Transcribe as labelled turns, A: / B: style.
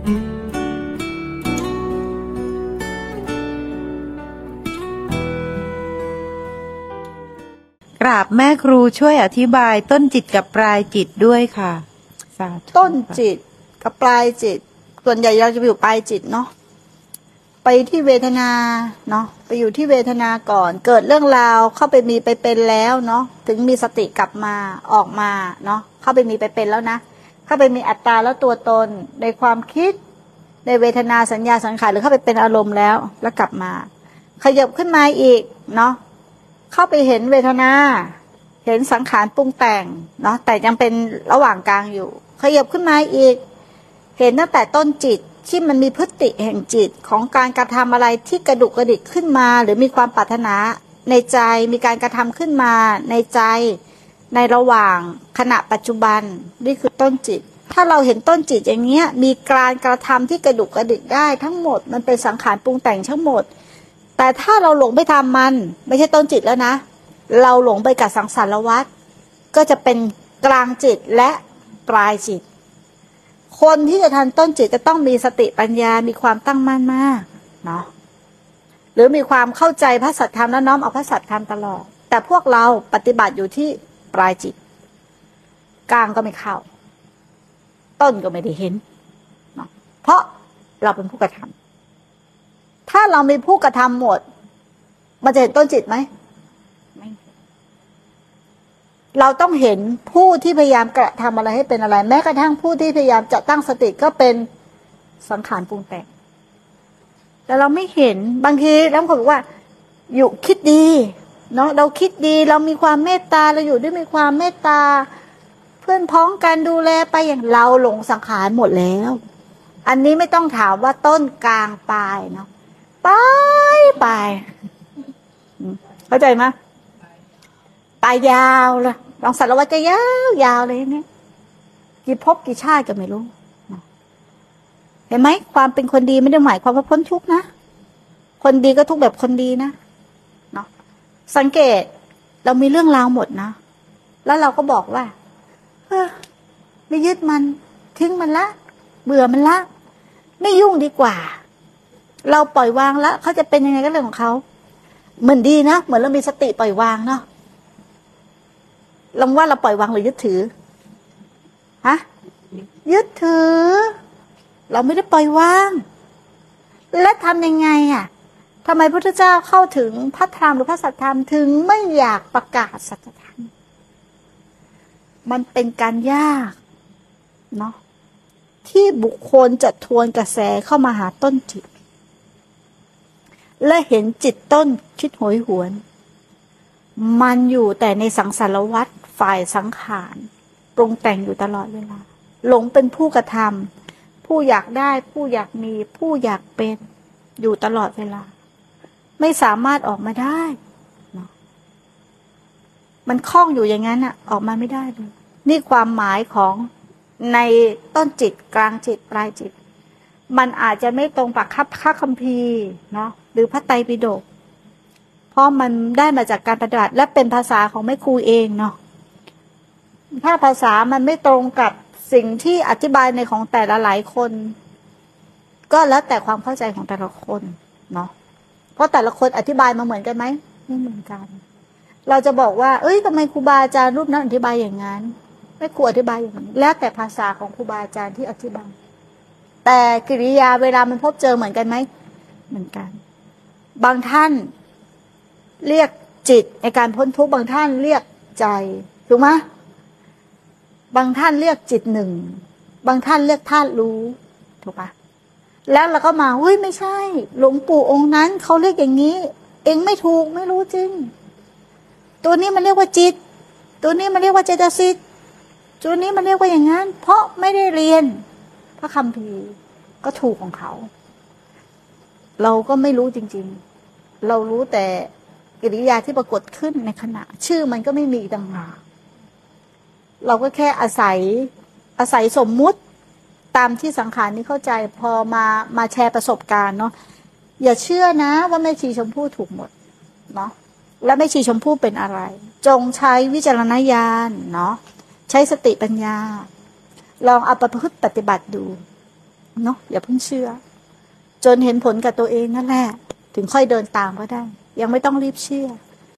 A: กราบแม่ครูช่วยอธิบายต้นจิตกับปลายจิตด้วยค่ะสาธุ
B: ต้นจิตกับปลายจิต ส่วนใหญ่เราจะไปอยู่ปลายจิตเนาะไปที่เวทนาเนาะไปอยู่ที่เวทนาก่อน เกิดเรื่องราวเข้าไปมีไปเป็นแล้วเนาะถึงมีสติกลับมาออกมาเนาะเข้าไปมีไปเป็นแล้วนะ เข้าไปมีอัตตาแล้วตัวตน ในความคิด ในเวทนาสัญญาสังขารหรือเข้าไปเป็นอารมณ์แล้ว แล้วกลับมา ขยับขึ้นมาอีกเนาะเข้าไปเห็นเวทนา เห็นสังขารปรุงแต่งเนาะแต่ยังเป็นระหว่างกลางอยู่ ขยับขึ้นมาอีก เห็นตั้งแต่ต้นจิตที่มันมีพฤติแห่งจิตของการกระทำอะไรที่กระดุกกระดิกขึ้นมา หรือมีความปรารถนาในใจมีการกระทำขึ้นมาในใจ ในระหว่างขณะปัจจุบันนี่คือต้นจิต ถ้าเราเห็นต้นจิตอย่างเงี้ยมีการกระทำที่กระดุกกระดิกได้ทั้งหมดมันเป็นสังขารปรุงแต่งทั้งหมด แต่ถ้าเราหลงไปทำมัน ไม่ใช่ต้นจิตแล้วนะ เราหลงไปกับสังสารวัฏก็จะเป็นกลางจิตและปลายจิต คนที่จะทันต้นจิตจะต้องมีสติปัญญา มีความตั้งมั่นมากเนาะหรือมีความเข้าใจพระสัทธรรมและน้อมเอาพระสัทธรรมตลอด แต่พวกเราปฏิบัติอยู่ที่ ปลายจิตกลางก็ไม่เข้า ต้นก็ไม่ได้เห็น เพราะเราเป็นผู้กระทำถ้าเรามีผู้กระทำหมด มันจะเห็นต้นจิตไหมไม่เห็นเราต้องเห็นผู้ที่พยายามกระทำอะไรให้เป็นอะไร แม้กระทั่งผู้ที่พยายามจะตั้งสติก็เป็นสังขารปรุงแต่งแต่เราไม่เห็นบางทีแล้วคนบอกว่า อยู่คิดดี เนาะเราคิดดีเรามีความเมตตาเราอยู่ด้วยมีความเมตตา เพื่อนพ้องกันดูแลไปอย่างเราหลงสังขารหมดแล้ว อันนี้ไม่ต้องถามว่าต้นกลางปลายเนาะปลายปลายเข้าใจไหมปลายยาวเลยลองสารวัตรจะยาวยาวเลยเนี่ยกี่ภพกี่ชาติก็ไม่รู้เห็นไหมความเป็นคนดีไม่ได้หมายความว่าพ้นทุกนะ คนดีก็ทุกแบบคนดีนะ สังเกตเรามีเรื่องราวหมดนะ แล้วเราก็บอกว่า เออไม่ยึดมันทิ้งมันละ เบื่อมันละ ไม่ยุ่งดีกว่า เราปล่อยวางแล้วเขาจะเป็นยังไงก็เรื่องของเขาเหมือนดีนะเหมือนเรามีสติปล่อยวางเนาะลองว่าเราปล่อยวางหรือยึดถือฮะยึดถือ เราไม่ได้ปล่อยวาง และทำยังไงอะ ทำไมพระพุทธเจ้าเข้าถึงพระธรรมหรือพระสัทธรรมถึงไม่อยากประกาศสัจธรรม มันเป็นการยากเนาะที่บุคคลจะทวนกระแสเข้ามาหาต้นจิต และเห็นจิตต้นคิดโหยหวน มันอยู่แต่ในสังสารวัฏฝ่ายสังขารปรุงแต่งอยู่ตลอดเวลา หลงเป็นผู้กระทำผู้อยากได้ผู้อยากมีผู้อยากเป็นอยู่ตลอดเวลา ไม่สามารถออกมาได้เนาะมันคล้องอยู่อย่างนั้นอะออกมาไม่ได้เลยนี่ความหมายของในต้นจิตกลางจิตปลายจิต มันอาจจะไม่ตรงปักคับค่าคัมภีร์เนาะหรือพระไตรปิฎกเพราะมันได้มาจากการปฏิบัติและเป็นภาษาของแม่ครูเองเนาะถ้าภาษามันไม่ตรงกับสิ่งที่อธิบายในของแต่ละหลายคน ก็แล้วแต่ความเข้าใจของแต่ละคนเนาะ เพราะแต่ละคนอธิบายมาเหมือนกันไหมไม่เหมือนกัน เราจะบอกว่า เอ้ยทำไมครูบาอาจารย์รูปนั้นอธิบายอย่างนั้นไม่ครูอธิบายอย่างนี้แล้วแต่ภาษาของครูบาอาจารย์ที่อธิบาย แต่กิริยาเวลามันพบเจอเหมือนกันไหมเหมือนกัน บางท่านเรียกจิตในการพ้นทุกข์บางท่านเรียกใจถูกไหมบางท่านเรียกจิตหนึ่ง บางท่านเรียกธาตุรู้ ถูกปะ แล้วเราก็มาเฮ้ยไม่ใช่ หลวงปู่องค์นั้นเขาเรียกอย่างนี้ เองไม่ถูกไม่รู้จริง ตัวนี้มันเรียกว่าจิต ตัวนี้มันเรียกว่าเจตสิกตัวนี้มันเรียกว่าอย่างนั้น เพราะไม่ได้เรียน พระคำพีก็ถูกของเขา เราก็ไม่รู้จริง ๆ เรารู้แต่กิริยาที่ปรากฏขึ้นในขณะ ชื่อมันก็ไม่มีต่างหากเราก็แค่อาศัยอาศัยสมมุติ ตามที่สังขารนี้เข้าใจพอมามาแชร์ประสบการณ์เนาะอย่าเชื่อนะว่าแม่ชีชมพู่ถูกหมดเนาะและแม่ชีชมพู่เป็นอะไร จงใช้วิจารณญาณเนาะใช้สติปัญญา ลองเอาประพฤติปฏิบัติดูเนาะอย่าเพิ่งเชื่อ จนเห็นผลกับตัวเองนั่นแหละ ถึงค่อยเดินตามก็ได้ ยังไม่ต้องรีบเชื่อ